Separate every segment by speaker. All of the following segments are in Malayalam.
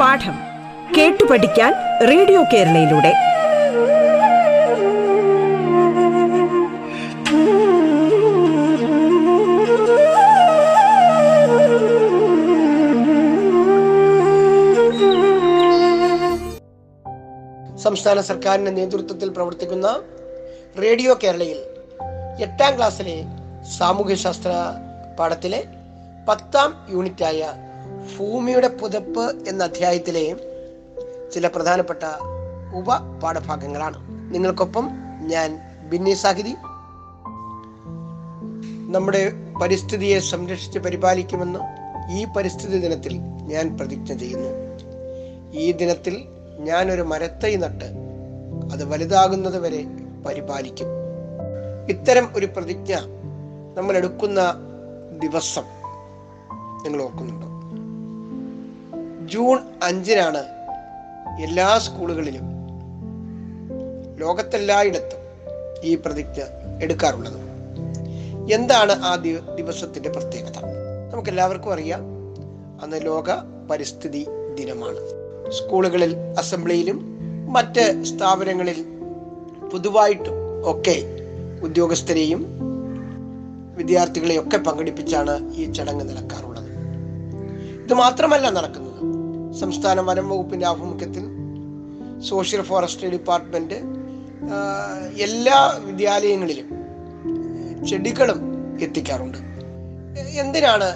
Speaker 1: പാഠം കേട്ടു പഠിക്കാൻ റേഡിയോ കേരളയിലൂടെ.
Speaker 2: സംസ്ഥാന സർക്കാരിന്റെ നേതൃത്വത്തിൽ പ്രവർത്തിക്കുന്ന റേഡിയോ കേരളയിൽ എട്ടാം ക്ലാസ്സിലെ സാമൂഹ്യശാസ്ത്ര പാഠത്തിലെ പത്താം യൂണിറ്റായ ഭൂമിയുടെ പുതപ്പ് എന്ന അധ്യായത്തിലെ ചില പ്രധാനപ്പെട്ട ഉപ പാഠഭാഗങ്ങളാണ് നിങ്ങൾക്കൊപ്പം ഞാൻ ബിന്നി സാഹിതി നമ്മുടെ പരിസ്ഥിതിയെ സംരക്ഷിച്ച് പരിപാലിക്കുമെന്ന് ഈ പരിസ്ഥിതി ദിനത്തിൽ ഞാൻ പ്രതിജ്ഞ ചെയ്യുന്നു. ഈ ദിനത്തിൽ ഞാനൊരു മരത്തൈ നട്ട് അത് വലുതാകുന്നത് വരെ പരിപാലിക്കും. ഇത്തരം ഒരു പ്രതിജ്ഞ നമ്മൾ എടുക്കുന്ന ദിവസം നിങ്ങൾ ഓർക്കുന്നുണ്ടോ? ജൂൺ അഞ്ചിനാണ് എല്ലാ സ്കൂളുകളിലും ലോകത്തെല്ലായിടത്തും ഈ പ്രതിജ്ഞ എടുക്കാറുള്ളത്. എന്താണ് ആ ദിവ- ദിവസത്തിന്റെ പ്രത്യേകത? നമുക്ക് എല്ലാവർക്കും അറിയാം അന്ന് ലോക പരിസ്ഥിതി ദിനമാണ്. സ്കൂളുകളിൽ അസംബ്ലിയിലും മറ്റ് സ്ഥാപനങ്ങളിൽ പൊതുവായിട്ടും ഒക്കെ ഉദ്യോഗസ്ഥരെയും വിദ്യാർത്ഥികളെയൊക്കെ പങ്കെടുപ്പിച്ചാണ് ഈ ചടങ്ങ് നടക്കാറുള്ളത്. ഇത് മാത്രമല്ല നടക്കുന്നത്. സംസ്ഥാന വനം വകുപ്പിന്റെ ആഭിമുഖ്യത്തിൽ സോഷ്യൽ ഫോറസ്ട്രി ഡിപ്പാർട്ട്മെന്റ് എല്ലാ വിദ്യാലയങ്ങളിലും ചെടികളും എത്തിക്കാറുണ്ട്. എന്തിനാണ്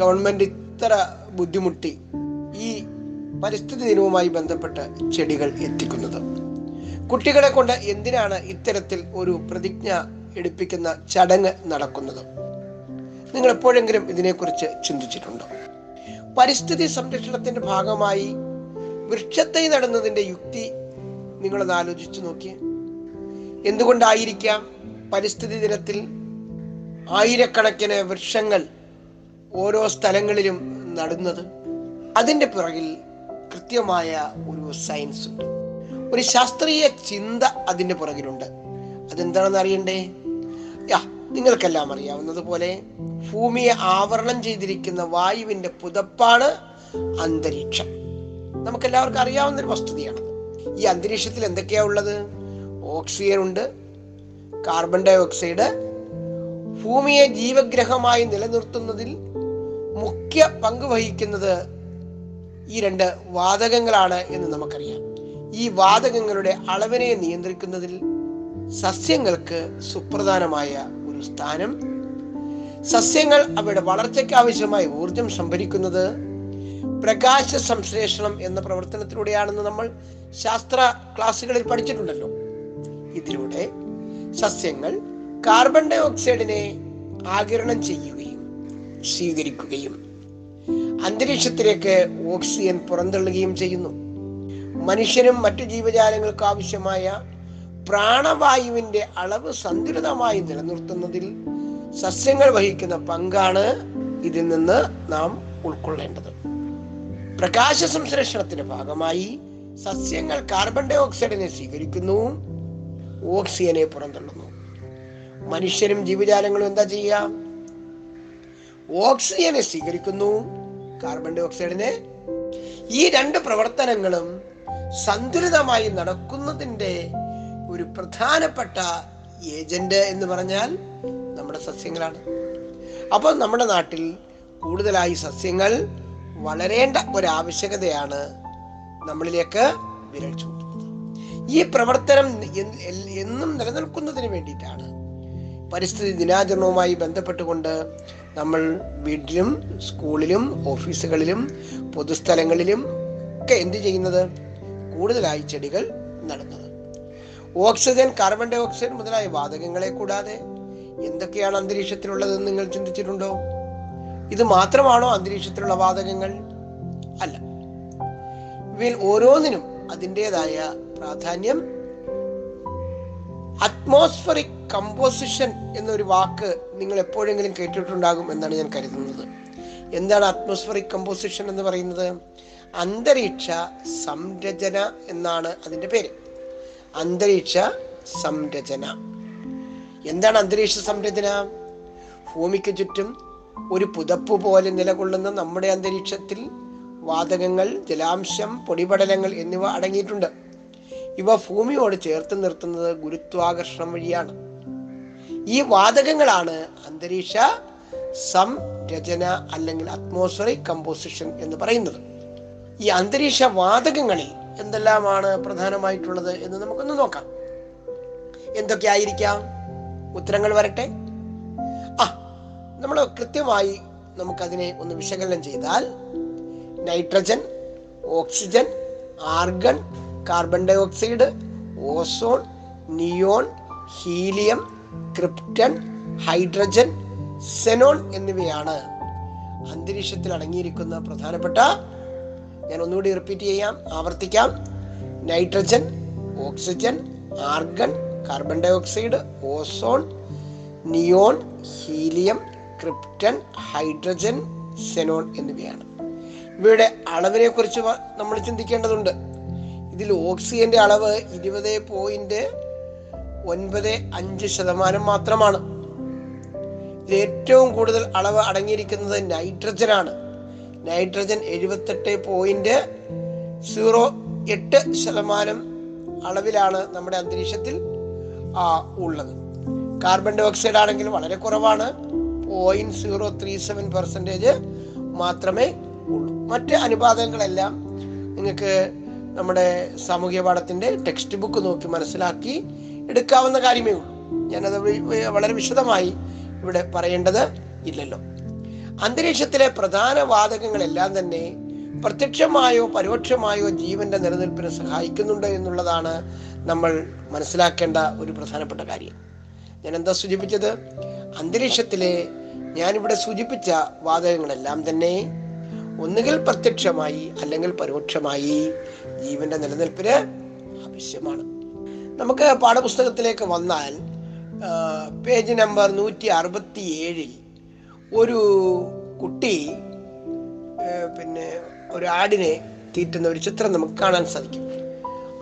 Speaker 2: ഗവൺമെന്റ് ഇത്ര ബുദ്ധിമുട്ടി ഈ പരിസ്ഥിതി ദിനവുമായി ബന്ധപ്പെട്ട് ചെടികൾ എത്തിക്കുന്നത്? കുട്ടികളെ കൊണ്ട് എന്തിനാണ് ഇത്തരത്തിൽ ഒരു പ്രതിജ്ഞ എടുപ്പിക്കുന്ന ചടങ്ങ് നടക്കുന്നത്? നിങ്ങൾ എപ്പോഴെങ്കിലും ഇതിനെക്കുറിച്ച് ചിന്തിച്ചിട്ടുണ്ടോ? പരിസ്ഥിതി സംരക്ഷണത്തിന്റെ ഭാഗമായി വൃക്ഷത്തെ നടുന്നതിന്റെ യുക്തി നിങ്ങളൊന്ന് ആലോചിച്ചു നോക്കി എന്തുകൊണ്ടായിരിക്കാം പരിസ്ഥിതി ദിനത്തിൽ ആയിരക്കണക്കിന് വൃക്ഷങ്ങൾ ഓരോ സ്ഥലങ്ങളിലും നടുന്നത്? അതിന്റെ പിറകിൽ കൃത്യമായ ഒരു സയൻസ് ഉണ്ട്. ഒരു ശാസ്ത്രീയ ചിന്ത അതിന്റെ പുറകിലുണ്ട്. അതെന്താണെന്ന് അറിയണ്ടേ? യാ നിങ്ങൾക്കെല്ലാം അറിയാവുന്നത് പോലെ ഭൂമിയെ ആവരണം ചെയ്തിരിക്കുന്ന വായുവിന്റെ പുതപ്പാണ് അന്തരീക്ഷം. നമുക്കെല്ലാവർക്കും അറിയാവുന്ന ഒരു വസ്തുതയാണ്. ഈ അന്തരീക്ഷത്തിൽ എന്തൊക്കെയാ ഉള്ളത്? ഓക്സിജൻ ഉണ്ട്. കാർബൺ ഡൈ ഓക്സൈഡ് ഭൂമിയെ ജീവഗ്രഹമായി നിലനിർത്തുന്നതിൽ മുഖ്യ പങ്ക് വഹിക്കുന്നത് ഈ രണ്ട് വാതകങ്ങളാണ് എന്ന് നമുക്കറിയാം. ഈ വാതകങ്ങളുടെ അളവിനെ നിയന്ത്രിക്കുന്നതിൽ സസ്യങ്ങൾക്ക് സുപ്രധാനമായ ഒരു സ്ഥാനം. സസ്യങ്ങൾ അവയുടെ വളർച്ചയ്ക്ക് ആവശ്യമായ ഊർജം സംഭരിക്കുന്നത് പ്രകാശ സംശ്ലേഷണം എന്ന പ്രവർത്തനത്തിലൂടെയാണെന്ന് നമ്മൾ ശാസ്ത്ര ക്ലാസ്സുകളിൽ പഠിച്ചിട്ടുണ്ടല്ലോ. ഇതിലൂടെ സസ്യങ്ങൾ കാർബൺ ഡൈ ഓക്സൈഡിനെ ആകിരണം ചെയ്യുകയും സ്വീകരിക്കുകയും അന്തരീക്ഷത്തിലേക്ക് ഓക്സിജൻ പുറന്തള്ളുകയും ചെയ്യുന്നു. മനുഷ്യനും മറ്റു ജീവജാലങ്ങൾക്കും ആവശ്യമായ പ്രാണവായുവിന്റെ അളവ് സന്തുലിതമായി നിലനിർത്തുന്നതിൽ സസ്യങ്ങൾ വഹിക്കുന്ന പങ്കാണ് ഇതിൽ നിന്ന് നാം ഉൾക്കൊള്ളേണ്ടത്. പ്രകാശ സംശ്ലേഷണത്തിന്റെ ഭാഗമായി സസ്യങ്ങൾ കാർബൺ ഡൈ ഓക്സൈഡിനെ സ്വീകരിക്കുന്നു. ഓക്സിജനെ പുറന്തള്ളുന്നു. മനുഷ്യരും ജീവജാലങ്ങളും എന്താ ചെയ്യുക? ഓക്സിജനെ സ്വീകരിക്കുന്നു. കാർബൺ ഡൈ ഓക്സൈഡിനെ ഈ രണ്ട് പ്രവർത്തനങ്ങളും സന്തുലിതമായി നടക്കുന്നതിന്റെ ഒരു പ്രധാനപ്പെട്ട ഏജന്റ് എന്ന് പറഞ്ഞാൽ നമ്മുടെ സസ്യങ്ങളാണ്. അപ്പോൾ നമ്മുടെ നാട്ടിൽ കൂടുതലായി സസ്യങ്ങൾ വളരേണ്ട ഒരാവശ്യകതയാണ് നമ്മളിലേക്ക് വിരൽ ചൂണ്ടുന്നത്. ഈ പ്രവർത്തനം എന്നും നിലനിൽക്കുന്നതിന് വേണ്ടിയിട്ടാണ് പരിസ്ഥിതി ദിനാചരണവുമായി ബന്ധപ്പെട്ടുകൊണ്ട് നമ്മൾ വീട്ടിലും സ്കൂളിലും ഓഫീസുകളിലും പൊതുസ്ഥലങ്ങളിലും ഒക്കെ എന്ത് ചെയ്യുന്നത്? കൂടുതലായി ചെടികൾ നടുന്നത്. ഓക്സിജൻ കാർബൺ ഡൈ ഓക്സൈഡ് മുതലായ വാതകങ്ങളെ കൂടാതെ എന്തൊക്കെയാണ് അന്തരീക്ഷത്തിലുള്ളതെന്ന് നിങ്ങൾ ചിന്തിച്ചിട്ടുണ്ടോ? ഇത് മാത്രമാണോ അന്തരീക്ഷത്തിലുള്ള വാതകങ്ങൾ? അല്ല. ഇവയിൽ ഓരോന്നിനും അതിന്റെതായ പ്രാധാന്യം. അറ്റ്മോസ്ഫറിക് കമ്പോസിഷൻ എന്നൊരു വാക്ക് നിങ്ങൾ എപ്പോഴെങ്കിലും കേട്ടിട്ടുണ്ടാകും എന്നാണ് ഞാൻ കരുതുന്നത്. എന്താണ് അറ്റ്മോസ്ഫറിക് കമ്പോസിഷൻ എന്ന് പറയുന്നത്? അന്തരീക്ഷ സംരചന എന്നാണ് അതിന്റെ പേര്. അന്തരീക്ഷ സംരചന. എന്താണ് അന്തരീക്ഷ സംരചന? ഭൂമിക്ക് ചുറ്റും ഒരു പുതപ്പ് പോലെ നിലകൊള്ളുന്ന നമ്മുടെ അന്തരീക്ഷത്തിൽ വാതകങ്ങൾ ജലാംശം പൊടിപടലങ്ങൾ എന്നിവ അടങ്ങിയിട്ടുണ്ട്. ഇവ ഭൂമിയോട് ചേർത്ത് നിർത്തുന്നത് ഗുരുത്വാകർഷണം വഴിയാണ്. ഈ വാതകങ്ങളാണ് അന്തരീക്ഷ സംരചന അല്ലെങ്കിൽ അറ്റ്മോസ്ഫറിക് കമ്പോസിഷൻ എന്ന് പറയുന്നത്. ഈ അന്തരീക്ഷ വാതകങ്ങളിൽ എന്തെല്ലാമാണ് പ്രധാനമായിട്ടുള്ളത് എന്ന് നമുക്കൊന്ന് നോക്കാം. എന്തൊക്കെയായിരിക്കാം? ഉത്തരങ്ങൾ വരട്ടെ. ആ നമ്മൾ കൃത്യമായി നമുക്കതിനെ ഒന്ന് വിശകലനം ചെയ്താൽ nitrogen oxygen argon carbon dioxide ozone neon helium krypton hydrogen xenon എന്നിവയാണ് അന്തരീക്ഷത്തിൽ അടങ്ങിയിരിക്കുന്ന പ്രധാനപ്പെട്ട ഞാൻ ഒന്നുകൂടി റിപ്പീറ്റ് ചെയ്യാം. ആവർത്തിക്കാം. Nitrogen oxygen argon carbon dioxide ozone neon helium krypton hydrogen xenon എന്നിവയാണ്. ഇവയുടെ അളവിനെ കുറിച്ച് നമ്മൾ ചിന്തിക്കേണ്ടതുണ്ട്. ഇതിൽ ഓക്സിജന്റെ അളവ് ഇരുപത് പോയിന്റ് ഒൻപത് അഞ്ച് ശതമാനം മാത്രമാണ്. ഇതിൽ ഏറ്റവും കൂടുതൽ അളവ് അടങ്ങിയിരിക്കുന്നത് നൈട്രജനാണ് ആണ്. നൈട്രജൻ എഴുപത്തെട്ട് പോയിന്റ് സീറോ എട്ട് ശതമാനം അളവിലാണ് നമ്മുടെ അന്തരീക്ഷത്തിൽ ഉള്ളത്. കാർബൺ ഡൈ ഓക്സൈഡ് ആണെങ്കിൽ വളരെ കുറവാണ്. Point zero three seven percentage മാത്രമേ ഉള്ളൂ. മറ്റ് അനുപാതങ്ങളെല്ലാം നിങ്ങൾക്ക് നമ്മുടെ സാമൂഹ്യ പാഠത്തിന്റെ ടെക്സ്റ്റ് ബുക്ക് നോക്കി മനസ്സിലാക്കി എടുക്കാവുന്ന കാര്യമേ ഉള്ളൂ. ഞാനത് വളരെ വിശദമായി ഇവിടെ പറയേണ്ടത് ഇല്ലല്ലോ. അന്തരീക്ഷത്തിലെ പ്രധാന വാതകങ്ങളെല്ലാം തന്നെ പ്രത്യക്ഷമായോ പരോക്ഷമായോ ജീവന്റെ നിലനിൽപ്പിന് സഹായിക്കുന്നുണ്ട് എന്നുള്ളതാണ് നമ്മൾ മനസ്സിലാക്കേണ്ട ഒരു പ്രധാനപ്പെട്ട കാര്യം. ഞാൻ എന്താ സൂചിപ്പിച്ചത്? അന്തരീക്ഷത്തിലെ ഞാനിവിടെ സൂചിപ്പിച്ച വാതകങ്ങളെല്ലാം തന്നെ ഒന്നുകിൽ പ്രത്യക്ഷമായി അല്ലെങ്കിൽ പരോക്ഷമായി ജീവന്റെ നിലനിൽപ്പിന് ആവശ്യമാണ്. നമുക്ക് പാഠപുസ്തകത്തിലേക്ക് വന്നാൽ പേജ് നമ്പർ നൂറ്റി അറുപത്തി ഏഴിൽ ഒരു കുട്ടി പിന്നെ ഒരു ആടിനെ തീറ്റുന്ന ഒരു ചിത്രം നമുക്ക് കാണാൻ സാധിക്കും.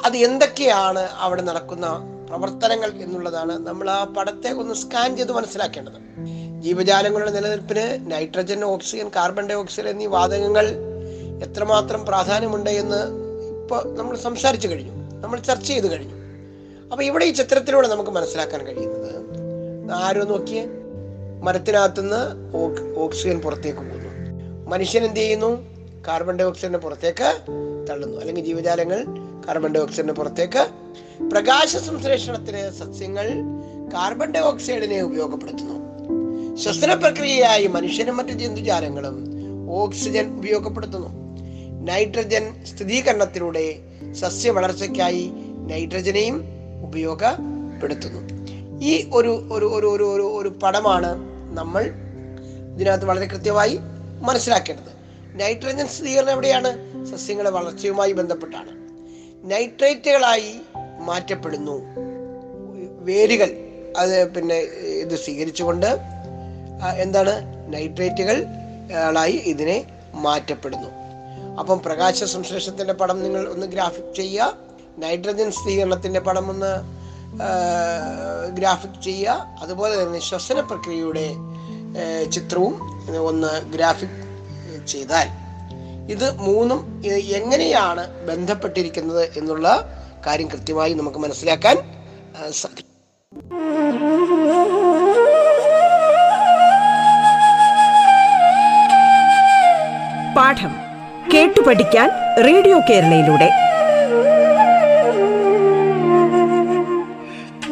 Speaker 2: അത് എന്തൊക്കെയാണ് അവിടെ നടക്കുന്ന പ്രവർത്തനങ്ങൾ എന്നുള്ളതാണ് നമ്മൾ ആ പടത്തെ ഒന്ന് സ്കാൻ ചെയ്ത് മനസ്സിലാക്കേണ്ടത്. ജീവജാലങ്ങളുടെ നിലനിൽപ്പിന് nitrogen oxygen carbon dioxide എന്നീ വാതകങ്ങൾ എത്രമാത്രം പ്രാധാന്യമുണ്ട് എന്ന് ഇപ്പോൾ നമ്മൾ സംസാരിച്ചു കഴിഞ്ഞു. നമ്മൾ ചർച്ച ചെയ്ത് കഴിഞ്ഞു. അപ്പൊ ഇവിടെ ഈ ചിത്രത്തിലൂടെ നമുക്ക് മനസ്സിലാക്കാൻ കഴിയുന്നത് ആരോ നോക്കിയേ? മരത്തിനകത്തുനിന്ന് ഓക്- ഓക്സിജൻ പുറത്തേക്ക് പോകുന്നു. മനുഷ്യൻ എന്ത് ചെയ്യുന്നു? കാർബൺ ഡൈ ഓക്സൈഡിനെ പുറത്തേക്ക് തള്ളുന്നു. അല്ലെങ്കിൽ ജീവജാലങ്ങൾ കാർബൺ ഡൈ ഓക്സൈഡിനെ പുറത്തേക്ക് പ്രകാശ സംശ്ലേഷണത്തിന് സസ്യങ്ങൾ കാർബൺ ഡൈ ഓക്സൈഡിനെ ഉപയോഗപ്പെടുത്തുന്നു. ശ്വസന പ്രക്രിയയായി മനുഷ്യനും മറ്റു ജന്തുജാലങ്ങളും ഓക്സിജൻ ഉപയോഗപ്പെടുത്തുന്നു. നൈട്രജൻ സ്ഥിരീകരണത്തിലൂടെ സസ്യ വളർച്ചയ്ക്കായി നൈട്രജനെയും ഉപയോഗപ്പെടുത്തുന്നു. ഈ ഒരു ഒരു ഒരു ഒരു ഒരു ഒരു പടമാണ് നമ്മൾ ഇതിനകത്ത് വളരെ കൃത്യമായി മനസ്സിലാക്കേണ്ടത്. നൈട്രജൻ സ്ഥിരീകരണം എവിടെയാണ്? സസ്യങ്ങളെ വളർച്ചയുമായി ബന്ധപ്പെട്ടാണ്. നൈട്രേറ്റുകളായി മാറ്റപ്പെടുന്നു. വേരുകൾ അത് പിന്നെ ഇത് സ്വീകരിച്ചുകൊണ്ട് എന്താണ്? നൈട്രേറ്റുകൾ ായി ഇതിനെ മാറ്റപ്പെടുന്നു. അപ്പം പ്രകാശ സംശ്ലേഷത്തിന്റെ പടം നിങ്ങൾ ഒന്ന് ഗ്രാഫിക് ചെയ്യുക. നൈട്രജൻ സ്ഥിരീകരണത്തിന്റെ പടം ഒന്ന് ഗ്രാഫിക് ചെയ്യുക. അതുപോലെ തന്നെ ശ്വസന പ്രക്രിയയുടെ ചിത്രവും ഒന്ന് ഗ്രാഫിക് ചെയ്താൽ. ഇത് മൂന്നും എങ്ങനെയാണ് ബന്ധപ്പെട്ടിരിക്കുന്നത് എന്നുള്ള കാര്യം കൃത്യമായി നമുക്ക് മനസ്സിലാക്കാൻ സാധിക്കും.
Speaker 1: പാഠം കേട്ടു പഠിക്കാൻ റേഡിയോ കേരളയിലൂടെ.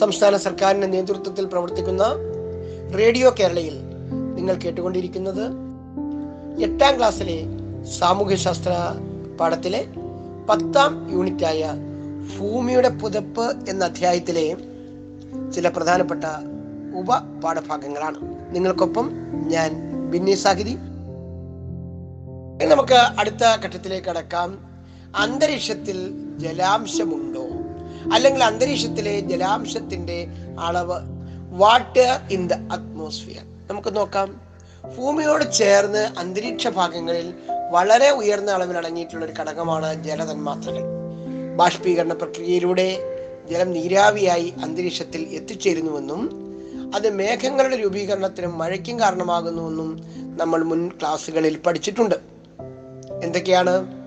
Speaker 2: സംസ്ഥാന സർക്കാരിന്റെ നേതൃത്വത്തിൽ പ്രവർത്തിക്കുന്ന റേഡിയോ കേരളയിൽ നിങ്ങൾ കേട്ടുകൊണ്ടിരിക്കുന്നത് എട്ടാം ക്ലാസ്സിലെ സാമൂഹ്യശാസ്ത്ര പാഠത്തിലെ പത്താം യൂണിറ്റായ ഭൂമിയുടെ പുതപ്പ് എന്ന അധ്യായത്തിലെ ചില പ്രധാനപ്പെട്ട ഉപപാഠഭാഗങ്ങളാണ്. നിങ്ങൾക്കൊപ്പം ഞാൻ ബിന്നി സാഹിതി. നമുക്ക് അടുത്ത ഘട്ടത്തിലേക്ക് കടക്കാം. അന്തരീക്ഷത്തിൽ ജലാംശമുണ്ടോ? അല്ലെങ്കിൽ അന്തരീക്ഷത്തിലെ ജലാംശത്തിന്റെ അളവ് വാട്ടർ ഇൻ ദ അറ്റ്മോസ്ഫിയർ നമുക്ക് നോക്കാം. ഭൂമിയോട് ചേർന്ന് അന്തരീക്ഷ ഭാഗങ്ങളിൽ വളരെ ഉയർന്ന അളവിൽ അടങ്ങിയിട്ടുള്ള ഒരു ഘടകമാണ് ജലതന്മാത്രകൾ. ബാഷ്പീകരണ പ്രക്രിയയിലൂടെ ജലം നീരാവിയായി അന്തരീക്ഷത്തിൽ എത്തിച്ചേരുന്നുവെന്നും അത് മേഘങ്ങളുടെ രൂപീകരണത്തിനും മഴയ്ക്കും കാരണമാകുന്നുവെന്നും നമ്മൾ മുൻ ക്ലാസ്സുകളിൽ പഠിച്ചിട്ടുണ്ട്. എന്തൊക്കെയാണ്?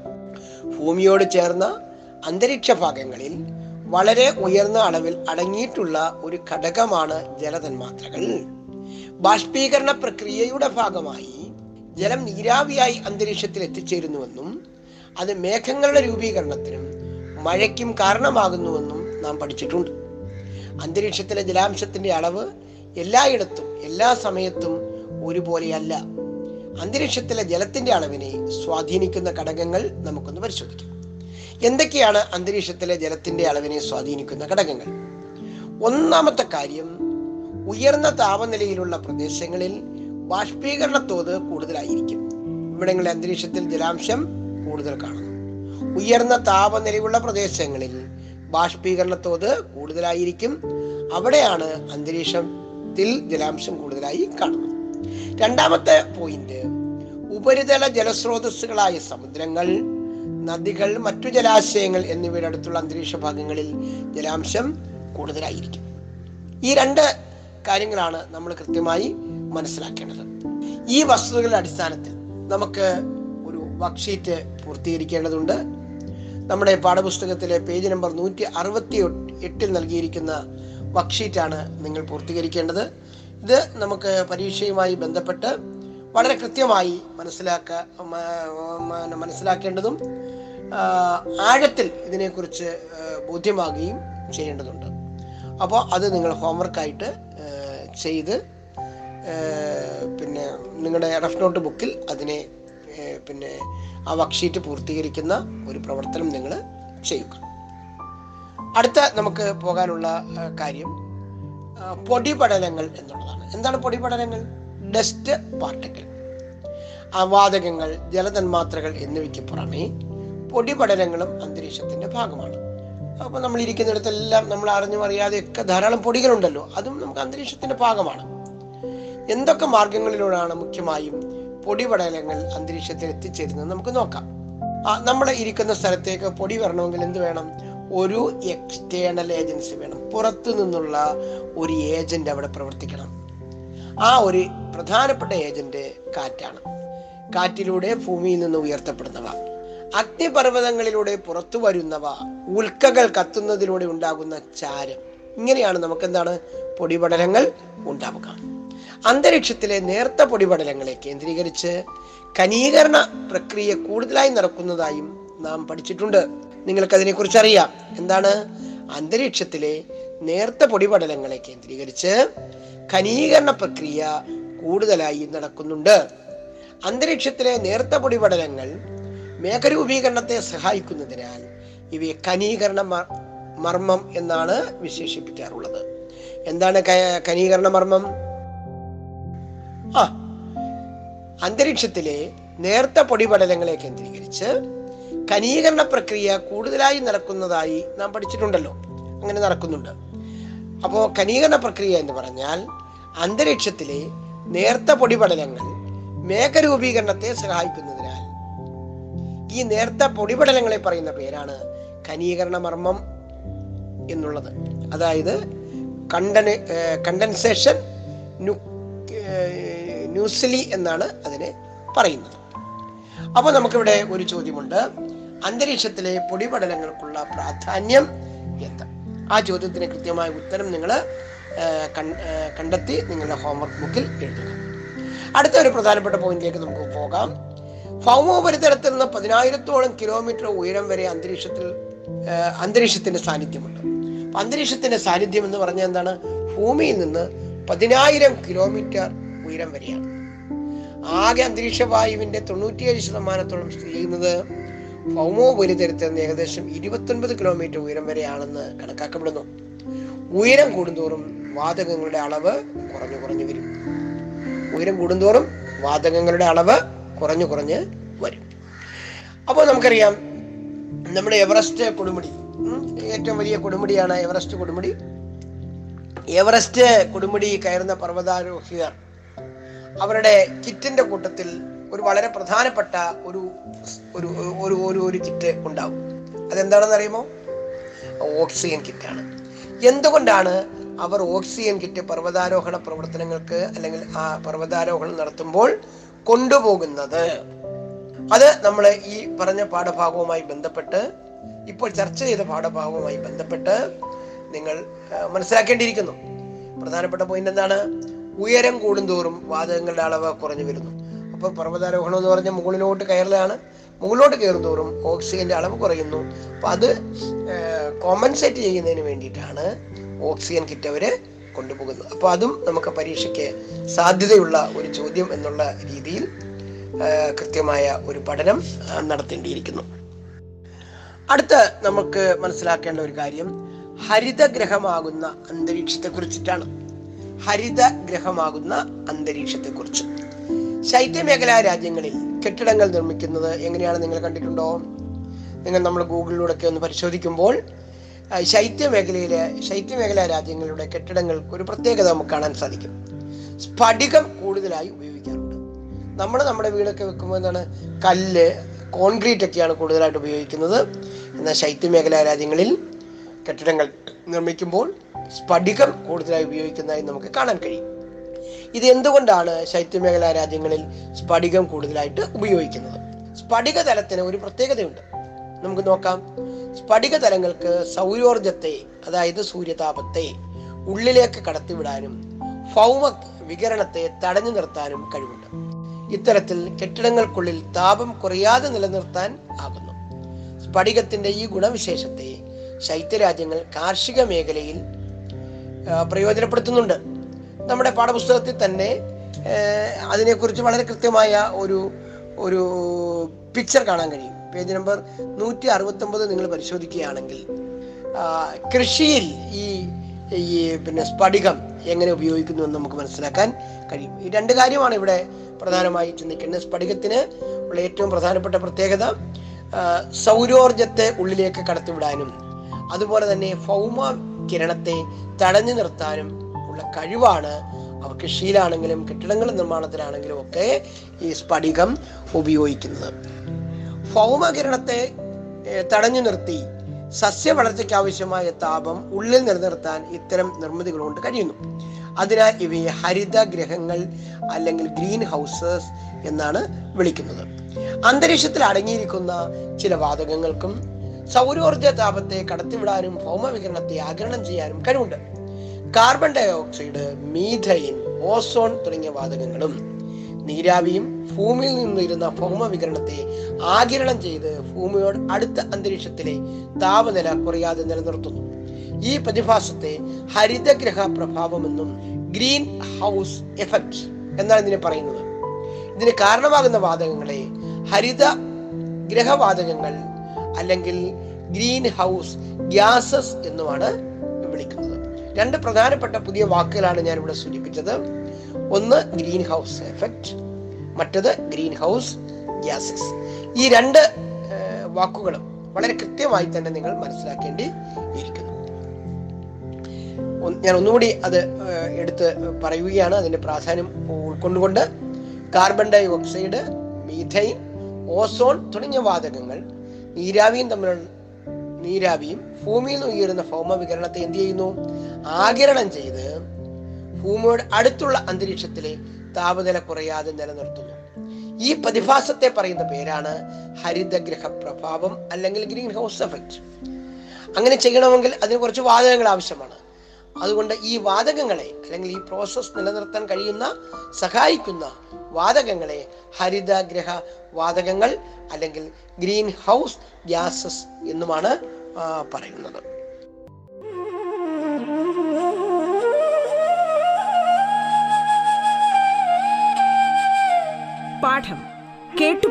Speaker 2: ഭൂമിയോട് ചേർന്ന അന്തരീക്ഷ ഭാഗങ്ങളിൽ വളരെ ഉയർന്ന അളവിൽ അടങ്ങിയിട്ടുള്ള ഒരു ഘടകമാണ് ജലതന്മാത്രകൾ. ബാഷ്പീകരണ പ്രക്രിയയുടെ ഭാഗമായി ജലം നീരാവിയായി അന്തരീക്ഷത്തിൽ എത്തിച്ചേരുന്നുവെന്നും അത് മേഘങ്ങളുടെ രൂപീകരണത്തിനും മഴയ്ക്കും കാരണമാകുന്നുവെന്നും നാം പഠിച്ചിട്ടുണ്ട്. അന്തരീക്ഷത്തിലെ ജലാംശത്തിന്റെ അളവ് എല്ലായിടത്തും എല്ലാ സമയത്തും ഒരുപോലെയല്ല. അന്തരീക്ഷത്തിലെ ജലത്തിന്റെ അളവിനെ സ്വാധീനിക്കുന്ന ഘടകങ്ങൾ നമുക്കൊന്ന് പരിശോധിക്കാം. എന്തൊക്കെയാണ് അന്തരീക്ഷത്തിലെ ജലത്തിന്റെ അളവിനെ സ്വാധീനിക്കുന്ന ഘടകങ്ങൾ? ഒന്നാമത്തെ കാര്യം ഉയർന്ന താപനിലയിലുള്ള പ്രദേശങ്ങളിൽ ബാഷ്പീകരണ തോത് കൂടുതലായിരിക്കും. ഇവിടങ്ങളിൽ അന്തരീക്ഷത്തിൽ ജലാംശം കൂടുതൽ കാണുന്നു. ഉയർന്ന താപനിലയുള്ള പ്രദേശങ്ങളിൽ ബാഷ്പീകരണ തോത് കൂടുതലായിരിക്കും. അവിടെയാണ് അന്തരീക്ഷത്തിൽ ജലാംശം കൂടുതലായി കാണുന്നത്. രണ്ടാമത്തെ പോയിന്റ്. ഉപരിതല ജലസ്രോതസ്സുകളായ സമുദ്രങ്ങൾ നദികൾ മറ്റു ജലാശയങ്ങൾ എന്നിവയുടെ അടുത്തുള്ള അന്തരീക്ഷ ഭാഗങ്ങളിൽ ജലാംശം കൂടുതലായിരിക്കും. ഈ രണ്ട് കാര്യങ്ങളാണ് നമ്മൾ കൃത്യമായി മനസ്സിലാക്കേണ്ടത്. ഈ വസ്തുതകളുടെ അടിസ്ഥാനത്തിൽ നമുക്ക് ഒരു വർക്ക്ഷീറ്റ് പൂർത്തീകരിക്കേണ്ടതുണ്ട്. നമ്മുടെ പാഠപുസ്തകത്തിലെ പേജ് നമ്പർ നൂറ്റി അറുപത്തി എട്ടിൽ നൽകിയിരിക്കുന്ന വർക്ക്ഷീറ്റാണ് നിങ്ങൾ പൂർത്തീകരിക്കേണ്ടത്. ഇത് നമുക്ക് പരീക്ഷയുമായി ബന്ധപ്പെട്ട് വളരെ കൃത്യമായി മനസ്സിലാക്ക മനസ്സിലാക്കേണ്ടതും ആഴത്തിൽ ഇതിനെക്കുറിച്ച് ബോധ്യമാകുകയും ചെയ്യേണ്ടതുണ്ട്. അപ്പോൾ അത് നിങ്ങൾ ഹോംവർക്കായിട്ട് ചെയ്ത് പിന്നെ നിങ്ങളുടെ റഫ് നോട്ട് ബുക്കിൽ അതിനെ പിന്നെ ആ വർക്ക്ഷീറ്റ് പൂർത്തീകരിക്കുന്ന ഒരു പ്രവർത്തനം നിങ്ങൾ ചെയ്യുക. അടുത്ത നമുക്ക് പോകാനുള്ള കാര്യം പൊടിപടലങ്ങൾ എന്നുള്ളതാണ്. എന്താണ് പൊടിപടലങ്ങൾ? ഡസ്റ്റ് പാർട്ടിക്കിൾ അവാതകങ്ങൾ ജലതന്മാത്രകൾ എന്നിവയ്ക്ക് പുറമെ പൊടിപടലങ്ങളും അന്തരീക്ഷത്തിന്റെ ഭാഗമാണ്. അപ്പൊ നമ്മൾ ഇരിക്കുന്നിടത്തെല്ലാം നമ്മൾ അറിഞ്ഞും അറിയാതെയൊക്കെ ധാരാളം പൊടികളുണ്ടല്ലോ. അതും നമുക്ക് അന്തരീക്ഷത്തിന്റെ ഭാഗമാണ്. എന്തൊക്കെ മാർഗങ്ങളിലൂടെയാണ് മുഖ്യമായും പൊടിപടലങ്ങൾ അന്തരീക്ഷത്തിൽ എത്തിച്ചേരുന്നത്? നമുക്ക് നോക്കാം. നമ്മൾ ഇരിക്കുന്ന സ്ഥലത്തേക്ക് പൊടി വരണമെങ്കിൽ എന്ത് വേണം? ഒരു എക്സ്റ്റേണൽ ഏജൻസി വേണം. പുറത്തു നിന്നുള്ള ഒരു ഏജന്റ് അവിടെ പ്രവർത്തിക്കണം. ആ ഒരു പ്രധാനപ്പെട്ട ഏജന്റ് കാറ്റാണ്. കാറ്റിലൂടെ ഭൂമിയിൽ നിന്ന് ഉയർത്തപ്പെടുന്നവ. അഗ്നിപർവതങ്ങളിലൂടെ പുറത്തു വരുന്നവ ഉൽക്കകൾ കത്തുന്നതിലൂടെ ഉണ്ടാകുന്ന ചാരം. ഇങ്ങനെയാണ് നമുക്ക് എന്താണ് പൊടിപടലങ്ങൾ ഉണ്ടാവുക. അന്തരീക്ഷത്തിലെ നേർത്ത പൊടിപടലങ്ങളെ കേന്ദ്രീകരിച്ച് ഖനീകരണ പ്രക്രിയ കൂടുതലായി നടക്കുന്നതായും നാം പഠിച്ചിട്ടുണ്ട്. നിങ്ങൾക്ക് അതിനെക്കുറിച്ച് അറിയാം എന്താണ്? അന്തരീക്ഷത്തിലെ നേർത്ത പൊടിപടലങ്ങളെ കേന്ദ്രീകരിച്ച് ഖനീകരണ പ്രക്രിയ കൂടുതലായി നടക്കുന്നുണ്ട്. അന്തരീക്ഷത്തിലെ നേർത്ത പൊടിപടലങ്ങൾ മേഘരൂപീകരണത്തെ സഹായിക്കുന്നതിനാൽ ഇവയെ ഖനീകരണ മർമ്മം എന്നാണ് വിശേഷിപ്പിക്കാറുള്ളത്. എന്താണ് ഖനീകരണ മർമ്മം? ആ അന്തരീക്ഷത്തിലെ നേർത്ത പൊടിപടലങ്ങളെ കേന്ദ്രീകരിച്ച് ഖനീകരണ പ്രക്രിയ കൂടുതലായി നടക്കുന്നതായി നാം പഠിച്ചിട്ടുണ്ടല്ലോ. അങ്ങനെ നടക്കുന്നുണ്ട്. അപ്പോൾ കനീകരണ പ്രക്രിയ എന്ന് പറഞ്ഞാൽ അന്തരീക്ഷത്തിലെ നേർത്ത പൊടിപടലങ്ങൾ മേഘരൂപീകരണത്തെ സഹായിക്കുന്നതിനാൽ ഈ നേർത്ത പൊടിപടലങ്ങളെ പറയുന്ന പേരാണ് ഖനീകരണ മർമ്മം എന്നുള്ളത്. അതായത് കണ്ടന് കണ്ടൻസേഷൻ ന്യൂസിലി എന്നാണ് അതിനെ പറയുന്നത്. അപ്പോൾ നമുക്കിവിടെ ഒരു ചോദ്യമുണ്ട്. അന്തരീക്ഷത്തിലെ പൊടിപടലങ്ങൾക്കുള്ള പ്രാധാന്യം എന്ത്? ആ ചോദ്യത്തിന് കൃത്യമായ ഉത്തരം നിങ്ങൾ കണ്ടെത്തി നിങ്ങളുടെ ഹോംവർക്ക് ബുക്കിൽ എഴുതുക. അടുത്ത ഒരു പ്രധാനപ്പെട്ട പോയിന്റിലേക്ക് നമുക്ക് പോകാം. ഭൗമോപരിതലത്തിൽ നിന്ന് പതിനായിരത്തോളം കിലോമീറ്റർ ഉയരം വരെ അന്തരീക്ഷത്തിൽ അന്തരീക്ഷത്തിന്റെ സാന്നിധ്യമുണ്ട്. അന്തരീക്ഷത്തിന്റെ സാന്നിധ്യം എന്ന് പറഞ്ഞാൽ എന്താണ്? ഭൂമിയിൽ നിന്ന് പതിനായിരം കിലോമീറ്റർ ഉയരം വരെയാണ്. ആകെ അന്തരീക്ഷ വായുവിന്റെ തൊണ്ണൂറ്റിയേഴ് ശതമാനത്തോളം സ്ഥിതി ചെയ്യുന്നത് ഭൗമോപരിതലത്തിൽ നിന്ന് ഏകദേശം ഇരുപത്തൊൻപത് കിലോമീറ്റർ ഉയരം വരെയാണെന്ന് കണക്കാക്കപ്പെടുന്നു. ഉയരം കൂടുന്തോറും വാതകങ്ങളുടെ അളവ് കുറഞ്ഞു കുറഞ്ഞു വരും. ഉയരം കൂടുന്തോറും വാതകങ്ങളുടെ അളവ് കുറഞ്ഞു കുറഞ്ഞ് വരും. അപ്പോൾ നമുക്കറിയാം നമ്മുടെ എവറസ്റ്റ് കൊടുമുടി ഏറ്റവും വലിയ കൊടുമുടിയാണ് എവറസ്റ്റ് കൊടുമുടി. എവറസ്റ്റ് കൊടുമുടി കയറുന്ന പർവതാരോഹികർ അവരുടെ കിറ്റിന്റെ കൂട്ടത്തിൽ ഒരു വളരെ പ്രധാനപ്പെട്ട ഒരു ഒരു ഒരു ഒരു ഒരു കിറ്റ് ഉണ്ടാവും. അതെന്താണെന്ന് അറിയുമോ? ഓക്സിജൻ കിറ്റാണ്. എന്തുകൊണ്ടാണ് അവർ ഓക്സിജൻ കിറ്റ് പർവതാരോഹണ പ്രവർത്തനങ്ങൾക്ക് അല്ലെങ്കിൽ ആ പർവതാരോഹണം നടത്തുമ്പോൾ കൊണ്ടുപോകുന്നത്? അത് നമ്മൾ ഈ പറഞ്ഞ പാഠഭാഗവുമായി ബന്ധപ്പെട്ട് ഇപ്പോൾ ചർച്ച ചെയ്ത പാഠഭാഗവുമായി ബന്ധപ്പെട്ട് നിങ്ങൾ മനസ്സിലാക്കേണ്ടിയിരിക്കുന്നു. പ്രധാനപ്പെട്ട പോയിന്റ് എന്താണ്? ഉയരം കൂടുന്തോറും വാതകങ്ങളുടെ അളവ് കുറഞ്ഞു വരുന്നു. അപ്പോൾ പർവതാരോഹണം എന്ന് പറഞ്ഞാൽ മുകളിലോട്ട് കയറലാണ്. മുകളിലോട്ട് കയറുന്തോറും ഓക്സിജന്റെ അളവ് കുറയുന്നു. അപ്പൊ അത് കോമ്പൻസേറ്റ് ചെയ്യുന്നതിന് വേണ്ടിയിട്ടാണ് ഓക്സിജൻ കിറ്റ് അവർ കൊണ്ടുപോകുന്നത്. അപ്പോൾ അതും നമുക്ക് പരീക്ഷയ്ക്ക് സാധ്യതയുള്ള ഒരു ചോദ്യം എന്നുള്ള രീതിയിൽ കൃത്യമായ ഒരു പഠനം നടത്തേണ്ടിയിരിക്കുന്നു. അടുത്ത നമുക്ക് മനസ്സിലാക്കേണ്ട ഒരു കാര്യം ഹരിതഗ്രഹമാകുന്ന അന്തരീക്ഷത്തെ കുറിച്ചിട്ടാണ് ഹരിതഗ്രഹമാകുന്ന അന്തരീക്ഷത്തെ കുറിച്ച് ശൈത്യമേഖലാ രാജ്യങ്ങളിൽ കെട്ടിടങ്ങൾ നിർമ്മിക്കുന്നത് എങ്ങനെയാണ് നിങ്ങൾ കണ്ടിട്ടുണ്ടോ? നിങ്ങൾ നമ്മൾ ഗൂഗിളിലൂടെ ഒക്കെ ഒന്ന് പരിശോധിക്കുമ്പോൾ ശൈത്യമേഖലയിലെ ശൈത്യമേഖലാ രാജ്യങ്ങളുടെ കെട്ടിടങ്ങൾക്ക് ഒരു പ്രത്യേകത നമുക്ക് കാണാൻ സാധിക്കും. സ്ഫടികം കൂടുതലായി ഉപയോഗിക്കാറുണ്ട്. നമ്മൾ നമ്മുടെ വീടൊക്കെ വെക്കുമ്പോൾ എന്താണ്? കല്ല് കോൺക്രീറ്റ് ഒക്കെയാണ് കൂടുതലായിട്ട് ഉപയോഗിക്കുന്നത്. എന്നാൽ ശൈത്യമേഖലാ രാജ്യങ്ങളിൽ കെട്ടിടങ്ങൾ നിർമ്മിക്കുമ്പോൾ സ്ഫടികം കൂടുതലായി ഉപയോഗിക്കുന്നതായി നമുക്ക് കാണാൻ കഴിയും. ഇത് എന്തുകൊണ്ടാണ് ശൈത്യമേഖലാ രാജ്യങ്ങളിൽ സ്ഫടികം കൂടുതലായിട്ട് ഉപയോഗിക്കുന്നത്? സ്ഫടിക തലത്തിന് ഒരു പ്രത്യേകതയുണ്ട്. നമുക്ക് നോക്കാം. സ്ഫടിക തലങ്ങൾക്ക് സൗരോർജത്തെ അതായത് സൂര്യതാപത്തെ ഉള്ളിലേക്ക് കടത്തിവിടാനും ഭൗമ വികരണത്തെ തടഞ്ഞു നിർത്താനും കഴിവുണ്ട്. ഇത്തരത്തിൽ കെട്ടിടങ്ങൾക്കുള്ളിൽ താപം കുറയാതെ നിലനിർത്താൻ ആകുന്നു. സ്ഫടികത്തിന്റെ ഈ ഗുണവിശേഷത്തെ ശൈത്യരാജ്യങ്ങൾ കാർഷിക മേഖലയിൽ പ്രയോജനപ്പെടുത്തുന്നുണ്ട്. നമ്മുടെ പാഠപുസ്തകത്തിൽ തന്നെ അതിനെക്കുറിച്ച് വളരെ കൃത്യമായ ഒരു ഒരു പിക്ചർ കാണാൻ കഴിയും. പേജ് നമ്പർ നൂറ്റി അറുപത്തൊമ്പത് നിങ്ങൾ പരിശോധിക്കുകയാണെങ്കിൽ കൃഷിയിൽ ഈ ഈ പിന്നെ സ്ഫടികം എങ്ങനെ ഉപയോഗിക്കുന്നു എന്ന് നമുക്ക് മനസ്സിലാക്കാൻ കഴിയും. ഈ രണ്ട് കാര്യമാണ് ഇവിടെ പ്രധാനമായി ചിന്തിക്കേണ്ടത് സ്ഫടികത്തിന് ഉള്ള ഏറ്റവും പ്രധാനപ്പെട്ട പ്രത്യേകത സൗരോർജത്തെ ഉള്ളിലേക്ക് കടത്തിവിടാനും അതുപോലെ തന്നെ ഭൗമ കിരണത്തെ തടഞ്ഞു നിർത്താനും ഉള്ള കഴിവാണ് അവ കൃഷിയിലാണെങ്കിലും കെട്ടിടങ്ങൾ നിർമ്മാണത്തിലാണെങ്കിലും ഒക്കെ ഈ സ്ഫടികം ഉപയോഗിക്കുന്നത്. ഭൗമകിരണത്തെ തടഞ്ഞു നിർത്തി സസ്യ വളർച്ചയ്ക്ക് ആവശ്യമായ താപം ഉള്ളിൽ നിലനിർത്താൻ ഇത്തരം നിർമ്മിതികൾ കൊണ്ട് കഴിയുന്നു. അതിനാൽ ഇവയെ ഹരിത ഗ്രഹങ്ങൾ അല്ലെങ്കിൽ ഗ്രീൻ ഹൗസസ് എന്നാണ് വിളിക്കുന്നത്. അന്തരീക്ഷത്തിൽ അടങ്ങിയിരിക്കുന്ന ചില വാതകങ്ങൾക്കും സൗരോർജ താപത്തെ കടത്തിവിടാനും ഭൗമവികിരണത്തെ ആഗിരണം ചെയ്യാനും കഴിവുണ്ട്. Carbon dioxide methane ozone തുടങ്ങിയ വാതകങ്ങളും നീരാവിയും ഭൂമിയിൽ നിന്നിരുന്ന ഭൗമവികിരണത്തെ ആകിരണം ചെയ്ത് ഭൂമിയോട് അടുത്ത അന്തരീക്ഷത്തിലെ താപനില കുറയാതെ നിലനിർത്തുന്നു. ഈ പ്രതിഭാസത്തെ ഹരിതഗ്രഹ പ്രഭാവമെന്നും ഗ്രീൻ ഹൗസ് എഫക്റ്റ് എന്നാണ് ഇതിനെ പറയുന്നത്. ഇതിന് കാരണമാകുന്ന വാതകങ്ങളെ ഹരിത ഗ്രഹവാതകങ്ങൾ അല്ലെങ്കിൽ ഗ്രീൻ ഹൗസ് ഗ്യാസസ് എന്നുമാണ് രണ്ട് പ്രധാനപ്പെട്ട പുതിയ വാക്കുകളാണ് ഞാൻ ഇവിടെ സൂചിപ്പിച്ചത്. ഒന്ന് ഗ്രീൻ ഹൗസ് എഫക്റ്റ് മറ്റത് ഗ്രീൻ ഹൗസ് ഗ്യാസസ്. ഈ രണ്ട് വാക്കുകളും വളരെ കൃത്യമായി തന്നെ നിങ്ങൾ മനസ്സിലാക്കേണ്ടി ഇരിക്കുന്നു. ഞാൻ ഒന്നുകൂടി അത് എടുത്ത് പറയുകയാണ്. അതിന്റെ പ്രാധാന്യം ഉൾക്കൊണ്ടുകൊണ്ട് carbon dioxide methane ozone തുടങ്ങിയ വാതകങ്ങൾ നീരാവിയും തമ്മിലുള്ള നീരാവിയും ഭൂമിയിൽ നിന്ന് ഉയരുന്ന ഭൗമ വികരണത്തെ എന്ത് ചെയ്യുന്നു? ആകിരണം ചെയ്ത് ഭൂമിയുടെ അടുത്തുള്ള അന്തരീക്ഷത്തിലെ താപനില കുറയാതെ നിലനിർത്തുന്നു. ഈ പ്രതിഭാസത്തെ പറയുന്ന പേരാണ് ഹരിതഗ്രഹ പ്രഭാവം അല്ലെങ്കിൽ ഗ്രീൻ ഹൗസ് എഫക്റ്റ്. അങ്ങനെ ചെയ്യണമെങ്കിൽ അതിന് കുറച്ച് വാതകങ്ങൾ ആവശ്യമാണ്. അതുകൊണ്ട് ഈ വാതകങ്ങളെ അല്ലെങ്കിൽ ഈ പ്രോസസ് നിലനിർത്താൻ കഴിയുന്ന സഹായിക്കുന്ന വാതകങ്ങളെ ഹരിതഗ്രഹ വാതകങ്ങൾ അല്ലെങ്കിൽ ഗ്രീൻ ഹൗസ് ഗ്യാസസ് എന്നുമാണ് പറയുന്നത്.